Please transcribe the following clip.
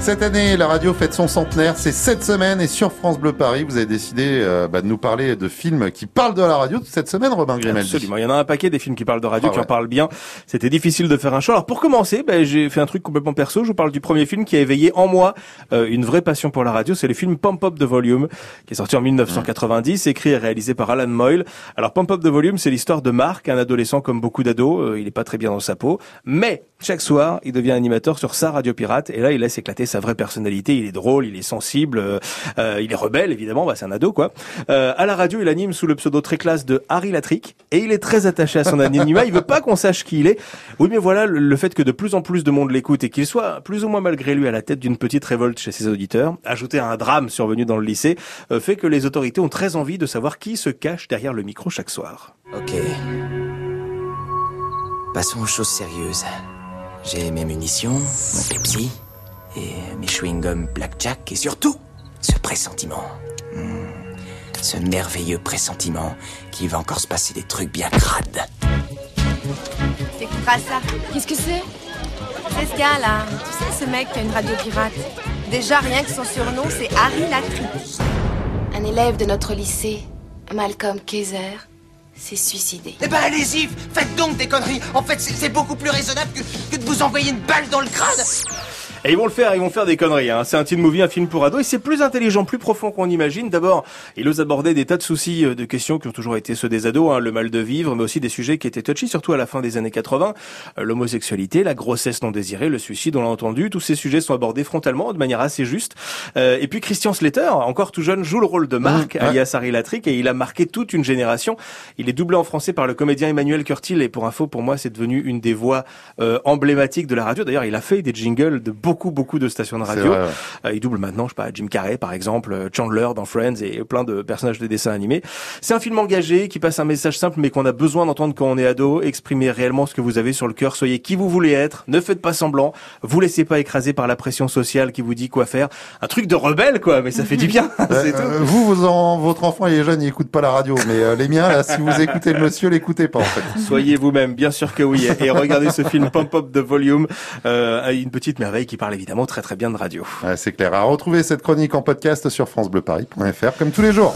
Cette année, la radio fête son centenaire. C'est cette semaine et sur France Bleu Paris, vous avez décidé euh, bah, de nous parler de films qui parlent de la radio cette semaine, Robin Grimaldi. Absolument. Il y en a un paquet des films qui parlent de radio, Ah qui ouais. en parlent bien. C'était difficile de faire un choix. Alors pour commencer, ben, j'ai fait un truc complètement perso. Je vous parle du premier film qui a éveillé en moi euh, une vraie passion pour la radio. C'est le film Pump Up de Volume, qui est sorti en 1990, écrit et réalisé par Alan Moyle. Alors Pump Up de Volume, c'est l'histoire de Marc, un adolescent comme beaucoup d'ados. Euh, il est pas très bien dans sa peau, mais chaque soir, il devient animateur sur sa radio pirate. Et là, il laisse éclater sa vraie personnalité. Il est drôle, il est sensible, euh, euh, il est rebelle évidemment. Bah, c'est un ado quoi. Euh, à la radio, il anime sous le pseudo très classe de Harry Latrick et il est très attaché à son anonymat. Il veut pas qu'on sache qui il est. Oui, mais voilà, le, fait que de plus en plus de monde l'écoute et qu'il soit plus ou moins malgré lui à la tête d'une petite révolte chez ses auditeurs, ajouté à un drame survenu dans le lycée, fait que les autorités ont très envie de savoir qui se cache derrière le micro chaque soir. Ok. Passons aux choses sérieuses. J'ai mes munitions, mon Pepsi, et mes chewing-gums Blackjack, et surtout, ce pressentiment. Hmm. Ce merveilleux pressentiment qu'il va encore se passer des trucs bien crades. T'écouteras ça. Qu'est-ce que c'est? C'est ce gars-là. Tu sais, ce mec qui a une radio pirate. Déjà, rien que son surnom, c'est Harry Latrick. Un élève de notre lycée, Malcolm Kaiser, s'est suicidé. Eh ben allez-y, faites donc des conneries. En fait, c'est c'est beaucoup plus raisonnable que, que de vous envoyer une balle dans le crâne. Et ils vont le faire, ils vont faire des conneries. Hein. C'est un teen movie, un film pour ados, et c'est plus intelligent, plus profond qu'on imagine. D'abord, il ose aborder des tas de soucis, euh, de questions qui ont toujours été ceux des ados, hein, le mal de vivre, mais aussi des sujets qui étaient touchy, surtout à la fin des années 80. Euh, L'homosexualité, la grossesse non désirée, le suicide, on l'a entendu. Tous ces sujets sont abordés frontalement, de manière assez juste. Euh, et puis Christian Slater, encore tout jeune, joue le rôle de Marc, Mmh, ouais. alias Harry Latrick, et il a marqué toute une génération. Il est doublé en français par le comédien Emmanuel Curtil, et pour info, pour moi, c'est devenu une des voix euh, emblématiques de la radio. D'ailleurs, il a fait des jingles de beaucoup, beaucoup de stations de radio. vrai, ouais. Euh, il double maintenant, je sais pas, Jim Carrey par exemple, euh, Chandler dans Friends et plein de personnages de dessins animés. C'est un film engagé qui passe un message simple mais qu'on a besoin d'entendre quand on est ado. Exprimez réellement ce que vous avez sur le cœur. Soyez qui vous voulez être. Ne faites pas semblant. Vous laissez pas écraser par la pression sociale qui vous dit quoi faire. Un truc de rebelle quoi, mais ça fait du bien. c'est tout. Euh, vous, vous en- votre enfant il est jeune, il écoute pas la radio, mais euh, les miens, là, si vous écoutez le monsieur, l'écoutez pas en fait. Soyez vous-même, bien sûr que oui. Et regardez ce film Pump Up de Volume, euh, une petite merveille qui parle évidemment très très bien de radio. Ouais, c'est clair. À retrouver cette chronique en podcast sur francebleuparis.fr comme tous les jours.